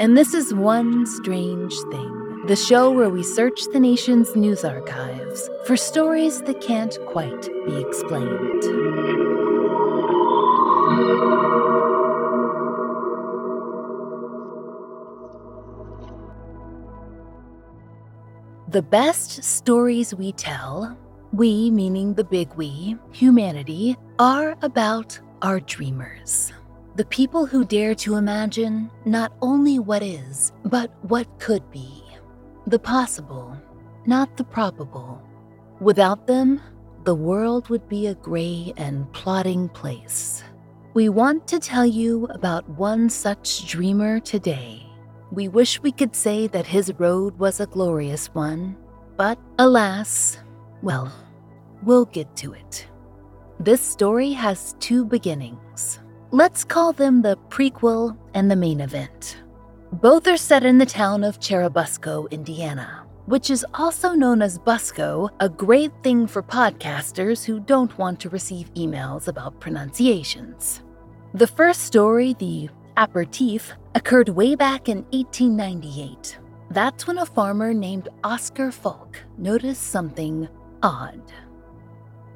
and this is One Strange Thing, the show where we search the nation's news archives for stories that can't quite be explained. The best stories we tell, we meaning the big we, humanity, are about our dreamers. The people who dare to imagine not only what is, but what could be. The possible, not the probable. Without them, the world would be a gray and plodding place. We want to tell you about one such dreamer today. We wish we could say that his road was a glorious one, but alas, well, we'll get to it. This story has two beginnings. Let's call them the prequel and the main event. Both are set in the town of Churubusco, Indiana, which is also known as Busco, a great thing for podcasters who don't want to receive emails about pronunciations. The first story, the aperitif, occurred way back in 1898. That's when a farmer named Oscar Falk noticed something odd.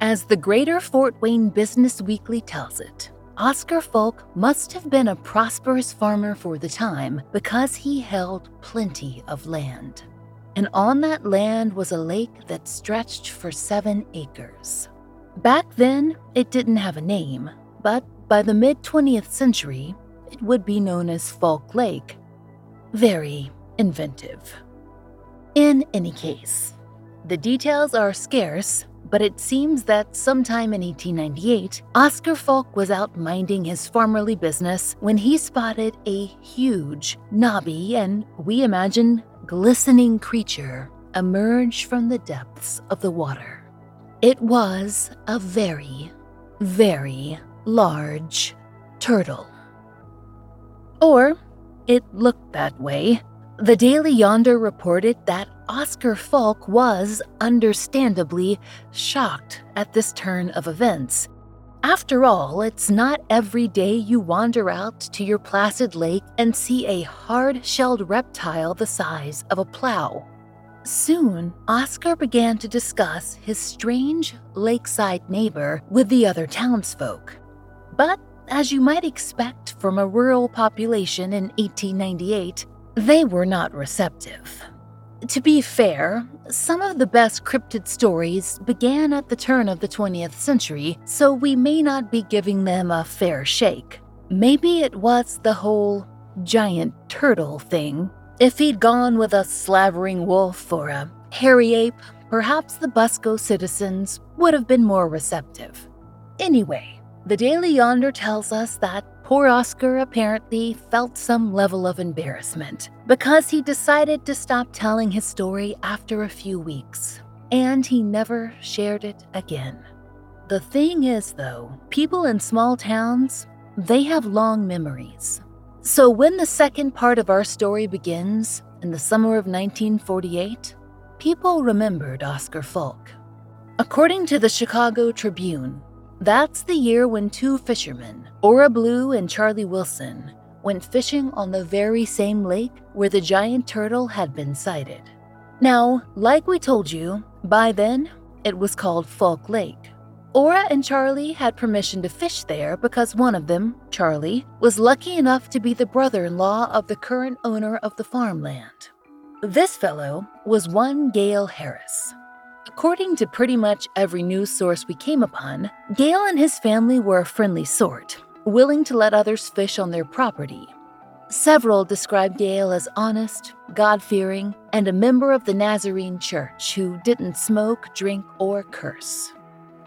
As the Greater Fort Wayne Business Weekly tells it, Oscar Falk must have been a prosperous farmer for the time because he held plenty of land. And on that land was a lake that stretched for seven acres. Back then, it didn't have a name, but by the mid 20th century, it would be known as Falk Lake. Very inventive. In any case, the details are scarce but it seems that sometime in 1898, Oscar Falk was out minding his farmerly business when he spotted a huge, knobby, and we imagine glistening creature emerge from the depths of the water. It was a very, very large turtle. Or it looked that way. The Daily Yonder reported that Oscar Falk was, understandably, shocked at this turn of events. After all, it's not every day you wander out to your placid lake and see a hard shelled reptile the size of a plow. Soon, Oscar began to discuss his strange lakeside neighbor with the other townsfolk. But, as you might expect from a rural population in 1898, they were not receptive. To be fair, some of the best cryptid stories began at the turn of the 20th century, so we may not be giving them a fair shake. Maybe it was the whole giant turtle thing. If he'd gone with a slavering wolf or a hairy ape, perhaps the Busco citizens would have been more receptive. Anyway, the Daily Yonder tells us that Poor Oscar apparently felt some level of embarrassment because he decided to stop telling his story after a few weeks, and he never shared it again. The thing is, though, people in small towns, they have long memories. So when the second part of our story begins, in the summer of 1948, people remembered Oscar Falk. According to the Chicago Tribune, that's the year when two fishermen, Ora Blue and Charlie Wilson, went fishing on the very same lake where the giant turtle had been sighted. Now, like we told you, by then it was called Falk Lake. Ora and Charlie had permission to fish there because one of them, Charlie, was lucky enough to be the brother in law of the current owner of the farmland. This fellow was one Gale Harris. According to pretty much every news source we came upon, Gale and his family were a friendly sort, willing to let others fish on their property. Several described Gale as honest, God fearing, and a member of the Nazarene Church who didn't smoke, drink, or curse.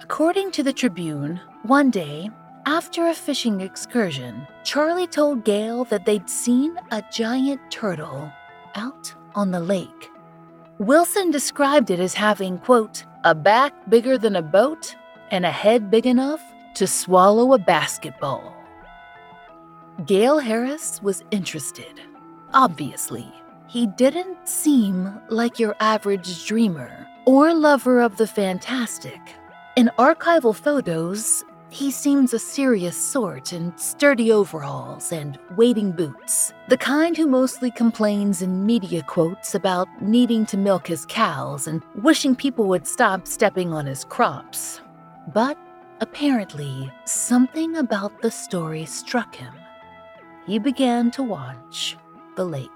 According to the Tribune, one day, after a fishing excursion, Charlie told Gale that they'd seen a giant turtle out on the lake. Wilson described it as having, quote, a back bigger than a boat and a head big enough to swallow a basketball. Gale Harris was interested. Obviously, he didn't seem like your average dreamer or lover of the fantastic. In archival photos, he seems a serious sort in sturdy overalls and wading boots, the kind who mostly complains in media quotes about needing to milk his cows and wishing people would stop stepping on his crops. But apparently, something about the story struck him. He began to watch the lake.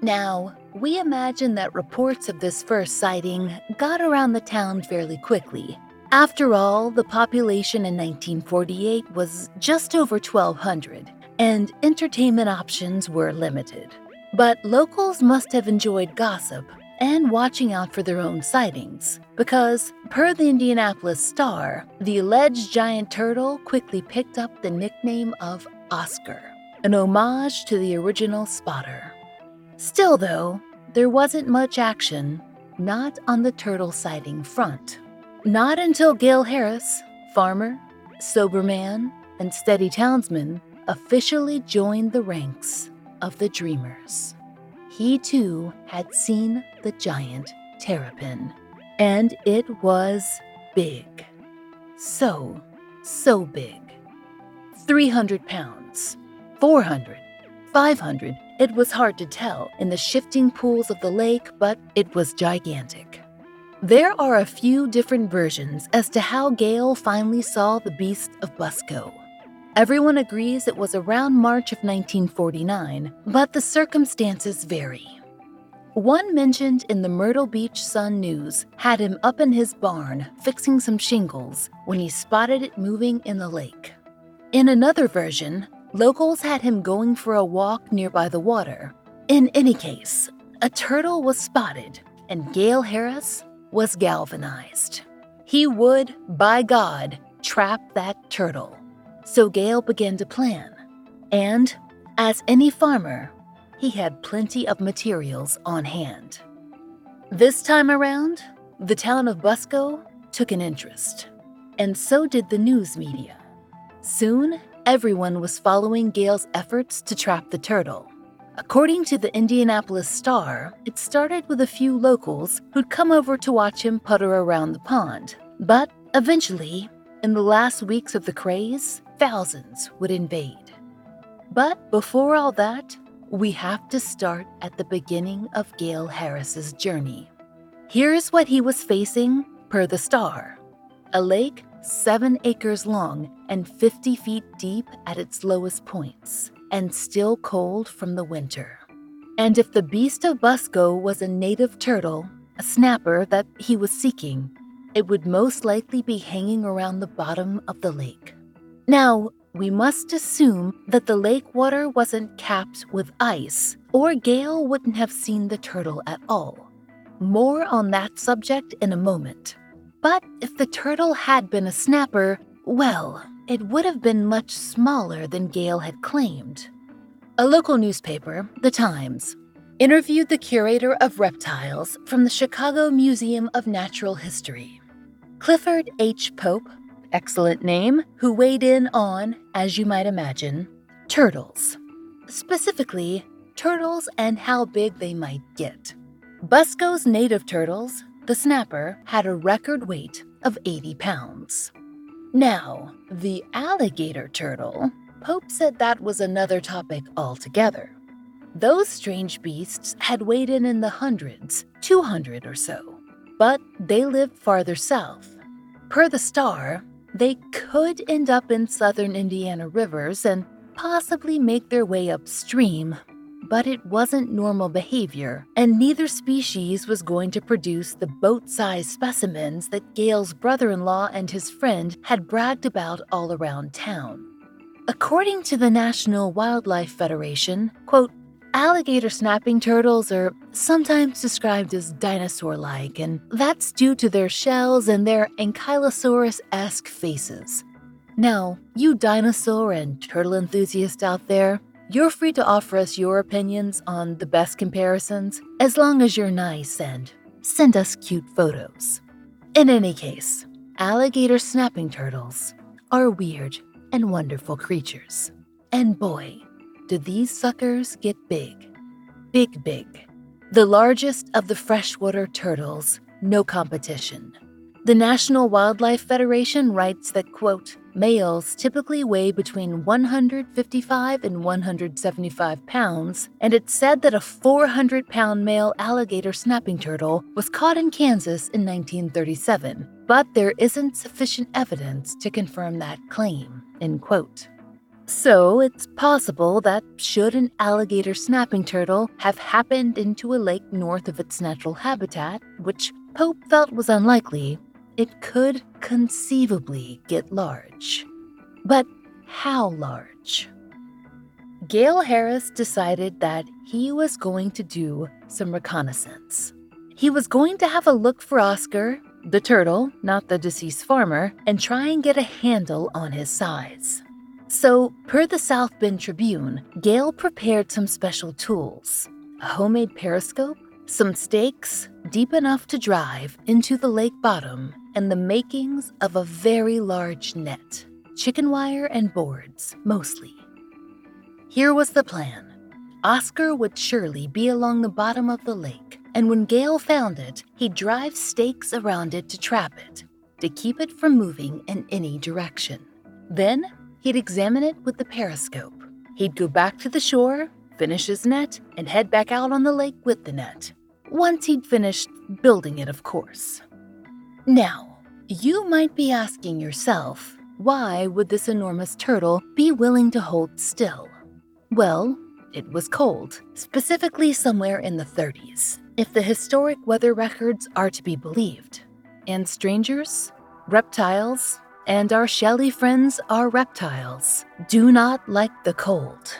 Now, we imagine that reports of this first sighting got around the town fairly quickly, after all, the population in 1948 was just over 1,200, and entertainment options were limited. But locals must have enjoyed gossip and watching out for their own sightings, because, per the Indianapolis Star, the alleged giant turtle quickly picked up the nickname of Oscar, an homage to the original spotter. Still, though, there wasn't much action, not on the turtle sighting front. Not until Gale Harris, farmer, sober man, and steady townsman, officially joined the ranks of the Dreamers. He too had seen the giant terrapin, and it was big. So, so big. 300 pounds, 400, 500. It was hard to tell in the shifting pools of the lake, but it was gigantic. There are a few different versions as to how Gale finally saw the beast of Busco. Everyone agrees it was around March of 1949, but the circumstances vary. One mentioned in the Myrtle Beach Sun News had him up in his barn fixing some shingles when he spotted it moving in the lake. In another version, locals had him going for a walk nearby the water. In any case, a turtle was spotted, and Gale Harris was galvanized. He would, by God, trap that turtle. So Gale began to plan. And, as any farmer, he had plenty of materials on hand. This time around, the town of Busco took an interest, and so did the news media. Soon, everyone was following Gale's efforts to trap the turtle. According to the Indianapolis Star, it started with a few locals who'd come over to watch him putter around the pond. But eventually, in the last weeks of the craze, thousands would invade. But before all that, we have to start at the beginning of Gale Harris's journey. Here's what he was facing per the Star a lake seven acres long and 50 feet deep at its lowest points and still cold from the winter. And if the beast of Busco was a native turtle, a snapper that he was seeking, it would most likely be hanging around the bottom of the lake. Now, we must assume that the lake water wasn't capped with ice, or Gale wouldn't have seen the turtle at all. More on that subject in a moment. But if the turtle had been a snapper, well, it would have been much smaller than Gale had claimed. A local newspaper, The Times, interviewed the curator of reptiles from the Chicago Museum of Natural History. Clifford H. Pope, excellent name, who weighed in on, as you might imagine, turtles. Specifically, turtles and how big they might get. Busco's native turtles, the snapper had a record weight of 80 pounds. Now, the alligator turtle, Pope said that was another topic altogether. Those strange beasts had weighed in in the hundreds, 200 or so, but they lived farther south. Per the star, they could end up in southern Indiana rivers and possibly make their way upstream, but it wasn't normal behavior, and neither species was going to produce the boat sized specimens that Gale's brother in law and his friend had bragged about all around town. According to the National Wildlife Federation, quote, Alligator snapping turtles are sometimes described as dinosaur like, and that's due to their shells and their ankylosaurus esque faces. Now, you dinosaur and turtle enthusiast out there, you're free to offer us your opinions on the best comparisons as long as you're nice and send us cute photos. In any case, alligator snapping turtles are weird and wonderful creatures. And boy, do these suckers get big. Big, big. The largest of the freshwater turtles, no competition. The National Wildlife Federation writes that, quote, males typically weigh between 155 and 175 pounds, and it's said that a 400 pound male alligator snapping turtle was caught in Kansas in 1937, but there isn't sufficient evidence to confirm that claim, end quote. So, it's possible that should an alligator snapping turtle have happened into a lake north of its natural habitat, which Pope felt was unlikely, it could conceivably get large. But how large? Gale Harris decided that he was going to do some reconnaissance. He was going to have a look for Oscar, the turtle, not the deceased farmer, and try and get a handle on his size. So, per the South Bend Tribune, Gale prepared some special tools a homemade periscope, some stakes deep enough to drive into the lake bottom, and the makings of a very large net chicken wire and boards, mostly. Here was the plan Oscar would surely be along the bottom of the lake, and when Gale found it, he'd drive stakes around it to trap it, to keep it from moving in any direction. Then He'd examine it with the periscope. He'd go back to the shore, finish his net, and head back out on the lake with the net. Once he'd finished building it, of course. Now, you might be asking yourself, why would this enormous turtle be willing to hold still? Well, it was cold, specifically somewhere in the 30s, if the historic weather records are to be believed. And strangers, reptiles, and our shelly friends are reptiles, do not like the cold.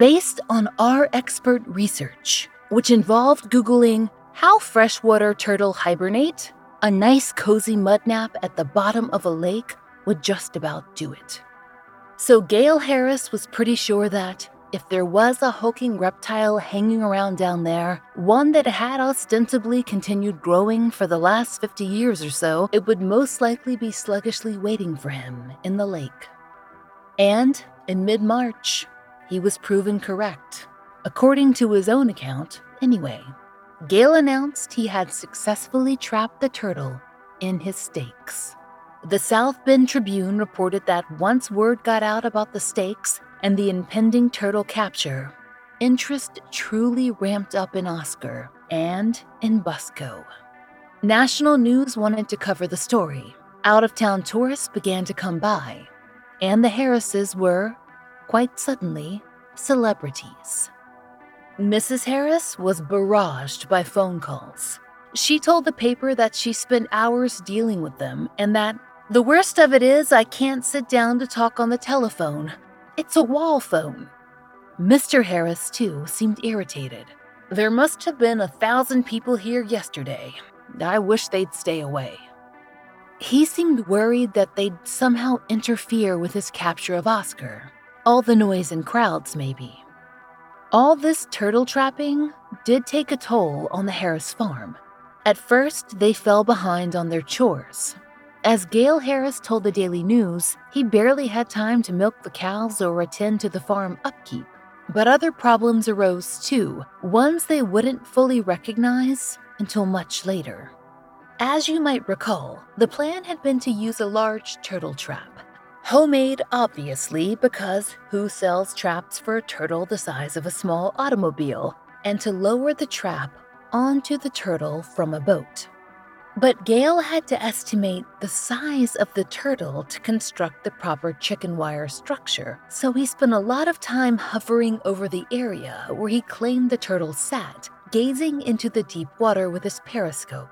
Based on our expert research, which involved Googling how freshwater turtle hibernate, a nice cozy mud nap at the bottom of a lake would just about do it. So Gale Harris was pretty sure that if there was a hulking reptile hanging around down there, one that had ostensibly continued growing for the last 50 years or so, it would most likely be sluggishly waiting for him in the lake. And in mid March, he was proven correct. According to his own account, anyway. Gale announced he had successfully trapped the turtle in his stakes. The South Bend Tribune reported that once word got out about the stakes, and the impending turtle capture, interest truly ramped up in Oscar and in Busco. National news wanted to cover the story. Out of town tourists began to come by, and the Harrises were, quite suddenly, celebrities. Mrs. Harris was barraged by phone calls. She told the paper that she spent hours dealing with them and that the worst of it is I can't sit down to talk on the telephone. It's a wall phone. Mr. Harris, too, seemed irritated. There must have been a thousand people here yesterday. I wish they'd stay away. He seemed worried that they'd somehow interfere with his capture of Oscar. All the noise and crowds, maybe. All this turtle trapping did take a toll on the Harris farm. At first, they fell behind on their chores, as Gale Harris told the Daily News, he barely had time to milk the cows or attend to the farm upkeep. But other problems arose too, ones they wouldn't fully recognize until much later. As you might recall, the plan had been to use a large turtle trap. Homemade, obviously, because who sells traps for a turtle the size of a small automobile? And to lower the trap onto the turtle from a boat. But Gale had to estimate the size of the turtle to construct the proper chicken wire structure, so he spent a lot of time hovering over the area where he claimed the turtle sat, gazing into the deep water with his periscope.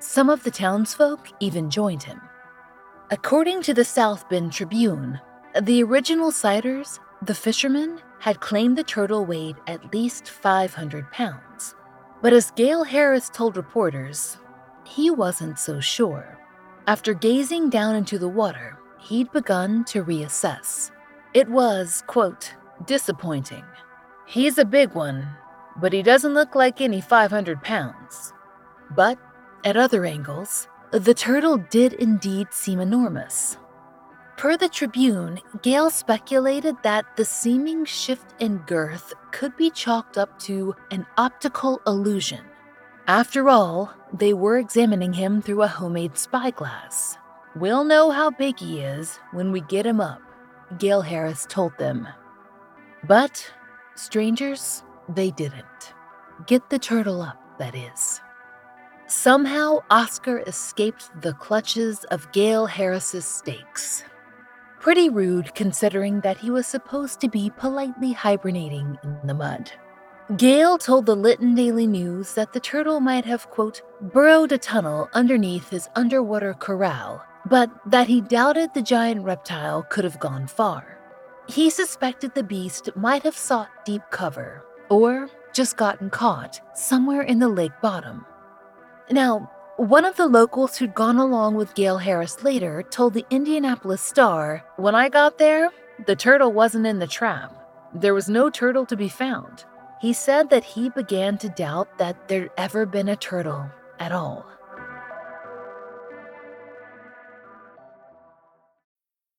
Some of the townsfolk even joined him. According to the South Bend Tribune, the original sighters, the fishermen, had claimed the turtle weighed at least 500 pounds. But as Gale Harris told reporters, he wasn't so sure. After gazing down into the water, he'd begun to reassess. It was, quote, disappointing. He's a big one, but he doesn't look like any 500 pounds. But at other angles, the turtle did indeed seem enormous. Per the Tribune, Gale speculated that the seeming shift in girth could be chalked up to an optical illusion. After all, they were examining him through a homemade spyglass. We'll know how big he is when we get him up, Gale Harris told them. But, strangers, they didn't. Get the turtle up, that is. Somehow, Oscar escaped the clutches of Gale Harris's stakes. Pretty rude considering that he was supposed to be politely hibernating in the mud. Gale told the Lytton Daily News that the turtle might have, quote, burrowed a tunnel underneath his underwater corral, but that he doubted the giant reptile could have gone far. He suspected the beast might have sought deep cover, or just gotten caught somewhere in the lake bottom. Now, one of the locals who'd gone along with Gale Harris later told the Indianapolis Star When I got there, the turtle wasn't in the trap. There was no turtle to be found. He said that he began to doubt that there'd ever been a turtle at all.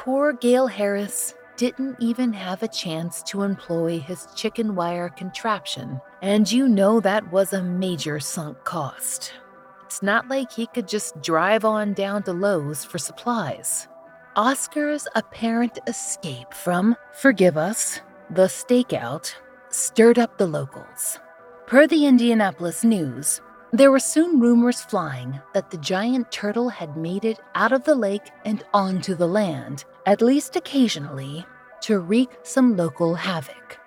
Poor Gale Harris didn't even have a chance to employ his chicken wire contraption, and you know that was a major sunk cost. It's not like he could just drive on down to Lowe's for supplies. Oscar's apparent escape from, forgive us, the stakeout stirred up the locals. Per the Indianapolis News, there were soon rumors flying that the giant turtle had made it out of the lake and onto the land, at least occasionally, to wreak some local havoc.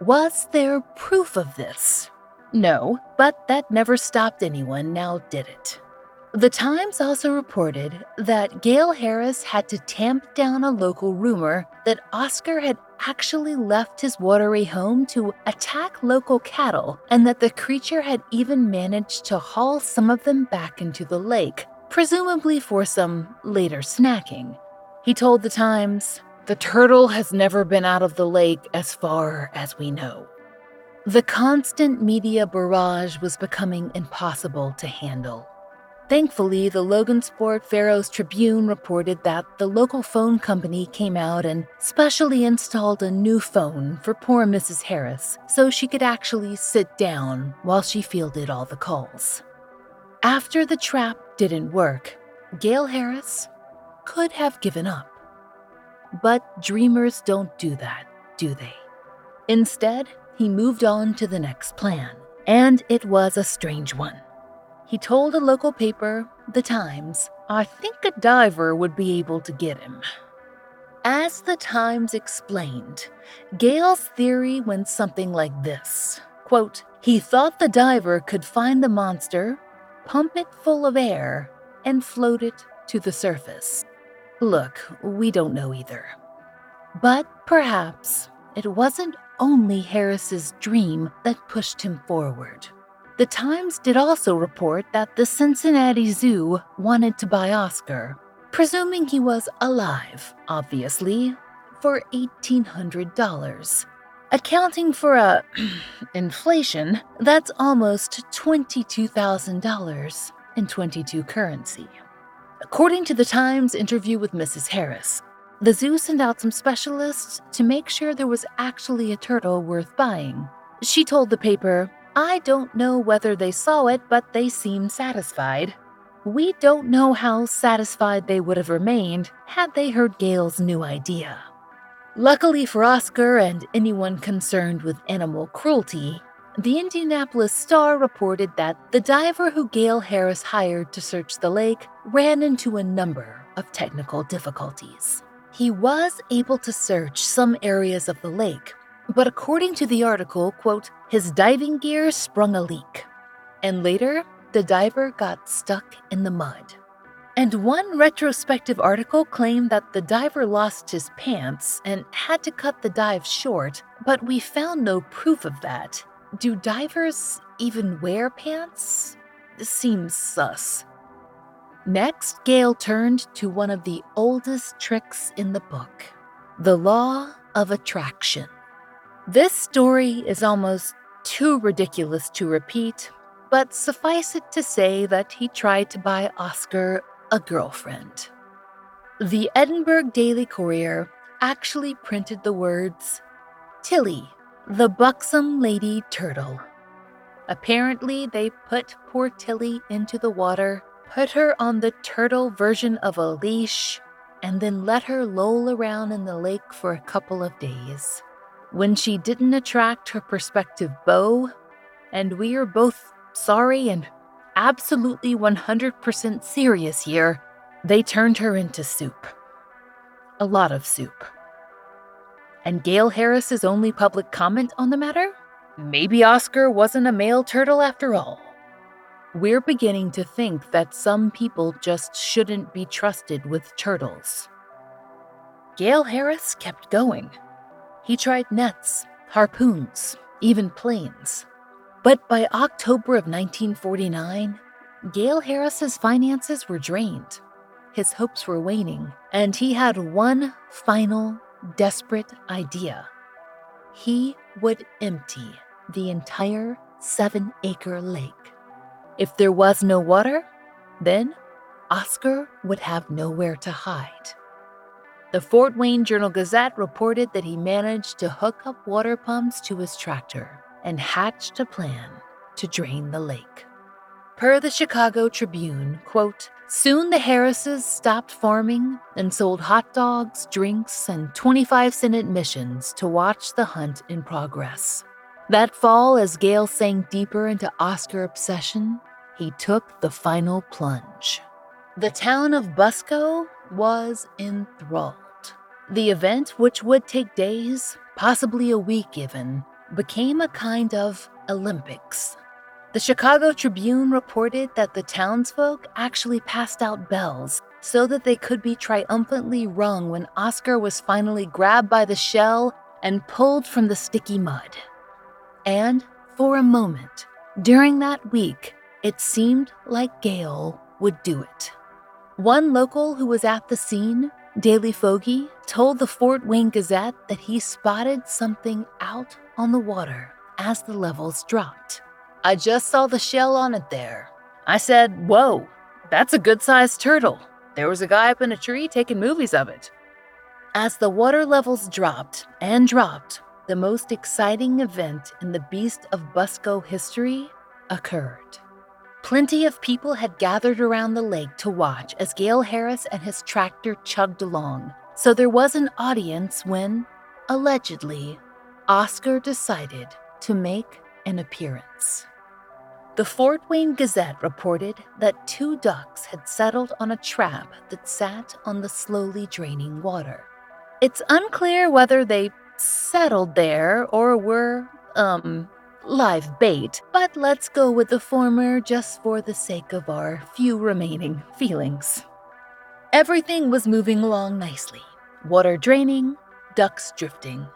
Was there proof of this? No, but that never stopped anyone, now did it. The Times also reported that Gale Harris had to tamp down a local rumor that Oscar had actually left his watery home to attack local cattle and that the creature had even managed to haul some of them back into the lake, presumably for some later snacking. He told the Times, The turtle has never been out of the lake as far as we know. The constant media barrage was becoming impossible to handle. Thankfully, the Logansport Pharos Tribune reported that the local phone company came out and specially installed a new phone for poor Mrs. Harris so she could actually sit down while she fielded all the calls. After the trap didn't work, Gale Harris could have given up. But dreamers don't do that, do they? Instead, he moved on to the next plan, and it was a strange one. He told a local paper, The Times, I think a diver would be able to get him. As The Times explained, Gale's theory went something like this quote, He thought the diver could find the monster, pump it full of air, and float it to the surface. Look, we don't know either. But perhaps it wasn't only Harris's dream that pushed him forward. The Times did also report that the Cincinnati Zoo wanted to buy Oscar, presuming he was alive, obviously, for $1,800. Accounting for a inflation, that's almost $22,000 in 22 currency. According to the Times interview with Mrs. Harris, the zoo sent out some specialists to make sure there was actually a turtle worth buying. She told the paper, I don't know whether they saw it, but they seemed satisfied. We don't know how satisfied they would have remained had they heard Gale's new idea. Luckily for Oscar and anyone concerned with animal cruelty, the Indianapolis Star reported that the diver who Gale Harris hired to search the lake ran into a number of technical difficulties. He was able to search some areas of the lake, but according to the article, quote, his diving gear sprung a leak. And later, the diver got stuck in the mud. And one retrospective article claimed that the diver lost his pants and had to cut the dive short, but we found no proof of that. Do divers even wear pants? This seems sus. Next, Gale turned to one of the oldest tricks in the book the law of attraction. This story is almost too ridiculous to repeat, but suffice it to say that he tried to buy Oscar a girlfriend. The Edinburgh Daily Courier actually printed the words Tilly, the buxom lady turtle. Apparently, they put poor Tilly into the water, put her on the turtle version of a leash, and then let her loll around in the lake for a couple of days when she didn't attract her prospective beau, and we are both sorry and absolutely 100% serious here, they turned her into soup. A lot of soup. And Gale Harris's only public comment on the matter? Maybe Oscar wasn't a male turtle after all. We're beginning to think that some people just shouldn't be trusted with turtles. Gale Harris kept going. He tried nets, harpoons, even planes. But by October of 1949, Gale Harris's finances were drained. His hopes were waning, and he had one final, desperate idea. He would empty the entire seven acre lake. If there was no water, then Oscar would have nowhere to hide. The Fort Wayne Journal Gazette reported that he managed to hook up water pumps to his tractor and hatched a plan to drain the lake. Per the Chicago Tribune, quote, Soon the Harrises stopped farming and sold hot dogs, drinks, and 25 cent admissions to watch the hunt in progress. That fall, as Gale sank deeper into Oscar obsession, he took the final plunge. The town of Busco was enthralled. The event, which would take days, possibly a week even, became a kind of Olympics. The Chicago Tribune reported that the townsfolk actually passed out bells so that they could be triumphantly rung when Oscar was finally grabbed by the shell and pulled from the sticky mud. And for a moment, during that week, it seemed like Gale would do it. One local who was at the scene, Daily Fogey, told the Fort Wayne Gazette that he spotted something out on the water as the levels dropped. I just saw the shell on it there. I said, Whoa, that's a good sized turtle. There was a guy up in a tree taking movies of it. As the water levels dropped and dropped, the most exciting event in the Beast of Busco history occurred. Plenty of people had gathered around the lake to watch as Gale Harris and his tractor chugged along, so there was an audience when, allegedly, Oscar decided to make an appearance. The Fort Wayne Gazette reported that two ducks had settled on a trap that sat on the slowly draining water. It's unclear whether they settled there or were, um, live bait, but let's go with the former just for the sake of our few remaining feelings. Everything was moving along nicely water draining, ducks drifting.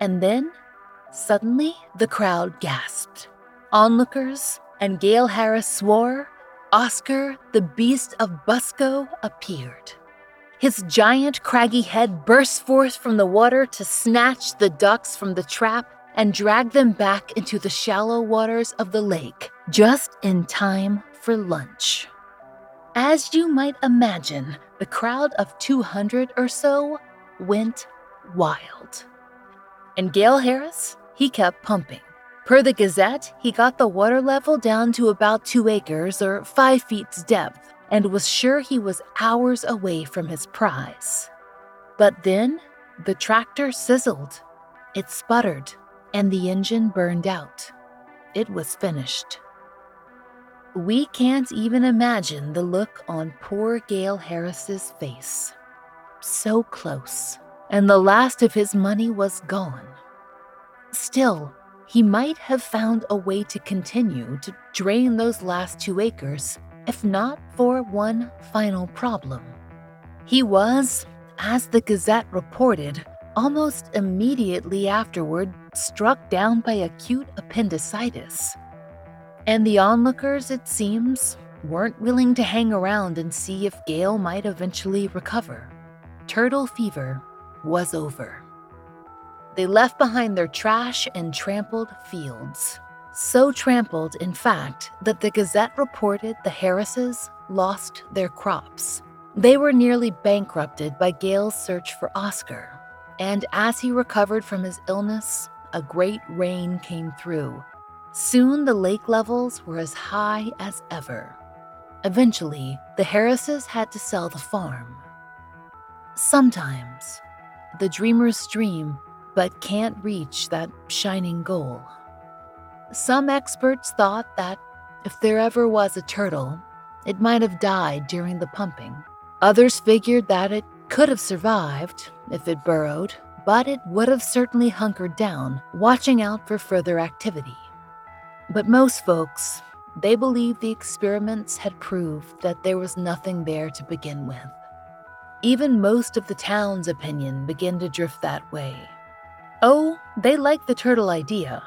And then, suddenly, the crowd gasped. Onlookers and Gale Harris swore Oscar, the beast of Busco, appeared. His giant, craggy head burst forth from the water to snatch the ducks from the trap and drag them back into the shallow waters of the lake, just in time for lunch. As you might imagine, the crowd of 200 or so went wild. And Gale Harris, he kept pumping. Per the Gazette, he got the water level down to about two acres or five feet's depth and was sure he was hours away from his prize. But then the tractor sizzled, it sputtered, and the engine burned out. It was finished. We can't even imagine the look on poor Gale Harris's face. So close, and the last of his money was gone. Still, he might have found a way to continue to drain those last two acres, if not for one final problem. He was, as the Gazette reported, almost immediately afterward struck down by acute appendicitis. And the onlookers, it seems, weren't willing to hang around and see if Gale might eventually recover. Turtle fever was over. They left behind their trash and trampled fields. So trampled, in fact, that the Gazette reported the Harrises lost their crops. They were nearly bankrupted by Gale's search for Oscar. And as he recovered from his illness, a great rain came through. Soon the lake levels were as high as ever. Eventually, the Harrises had to sell the farm. Sometimes, the dreamers dream but can't reach that shining goal. Some experts thought that if there ever was a turtle, it might have died during the pumping. Others figured that it could have survived if it burrowed, but it would have certainly hunkered down, watching out for further activity. But most folks, they believed the experiments had proved that there was nothing there to begin with. Even most of the town's opinion began to drift that way. Oh, they like the turtle idea.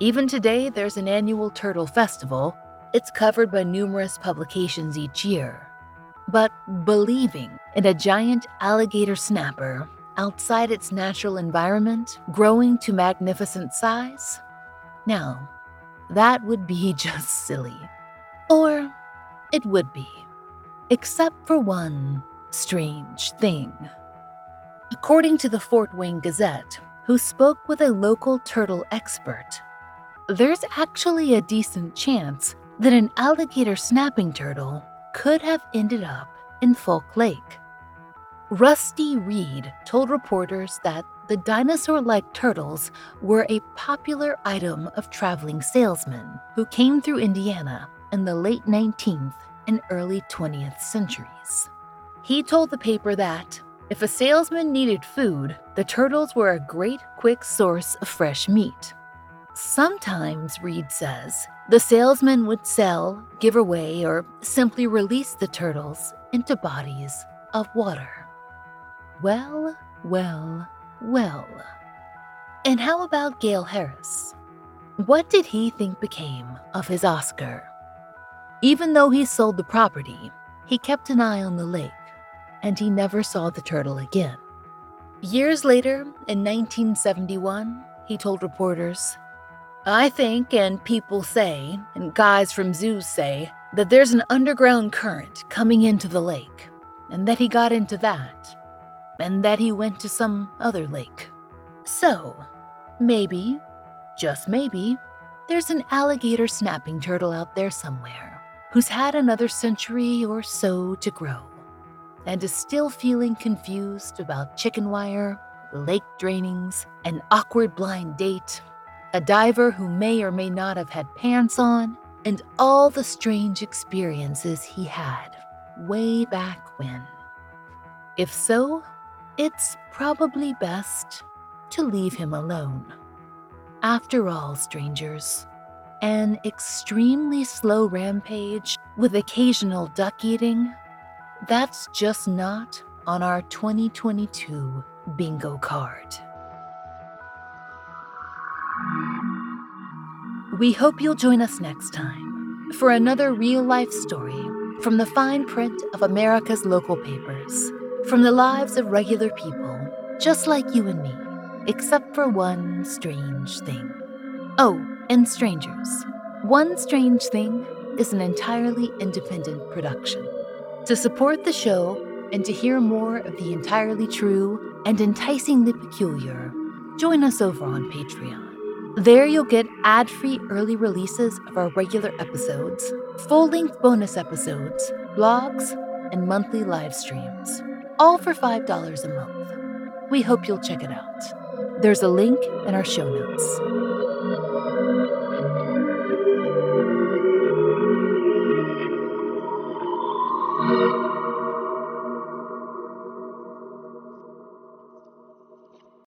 Even today, there's an annual turtle festival. It's covered by numerous publications each year. But believing in a giant alligator snapper outside its natural environment, growing to magnificent size? Now, that would be just silly. Or it would be. Except for one strange thing. According to the Fort Wayne Gazette, who spoke with a local turtle expert. There's actually a decent chance that an alligator snapping turtle could have ended up in Fulk Lake. Rusty Reed told reporters that the dinosaur like turtles were a popular item of traveling salesmen who came through Indiana in the late 19th and early 20th centuries. He told the paper that if a salesman needed food, the turtles were a great quick source of fresh meat. Sometimes, Reed says, the salesman would sell, give away, or simply release the turtles into bodies of water. Well, well, well. And how about Gale Harris? What did he think became of his Oscar? Even though he sold the property, he kept an eye on the lake and he never saw the turtle again. Years later, in 1971, he told reporters, I think, and people say, and guys from zoos say, that there's an underground current coming into the lake, and that he got into that, and that he went to some other lake. So, maybe, just maybe, there's an alligator snapping turtle out there somewhere who's had another century or so to grow and is still feeling confused about chicken wire, lake drainings, an awkward blind date, a diver who may or may not have had pants on, and all the strange experiences he had way back when. If so, it's probably best to leave him alone. After all, strangers, an extremely slow rampage with occasional duck eating, that's just not on our 2022 bingo card. We hope you'll join us next time for another real life story from the fine print of America's local papers, from the lives of regular people, just like you and me, except for one strange thing. Oh, and strangers. One Strange Thing is an entirely independent production. To support the show and to hear more of the entirely true and enticingly peculiar, join us over on Patreon. There you'll get ad free early releases of our regular episodes, full length bonus episodes, blogs, and monthly live streams, all for $5 a month. We hope you'll check it out. There's a link in our show notes.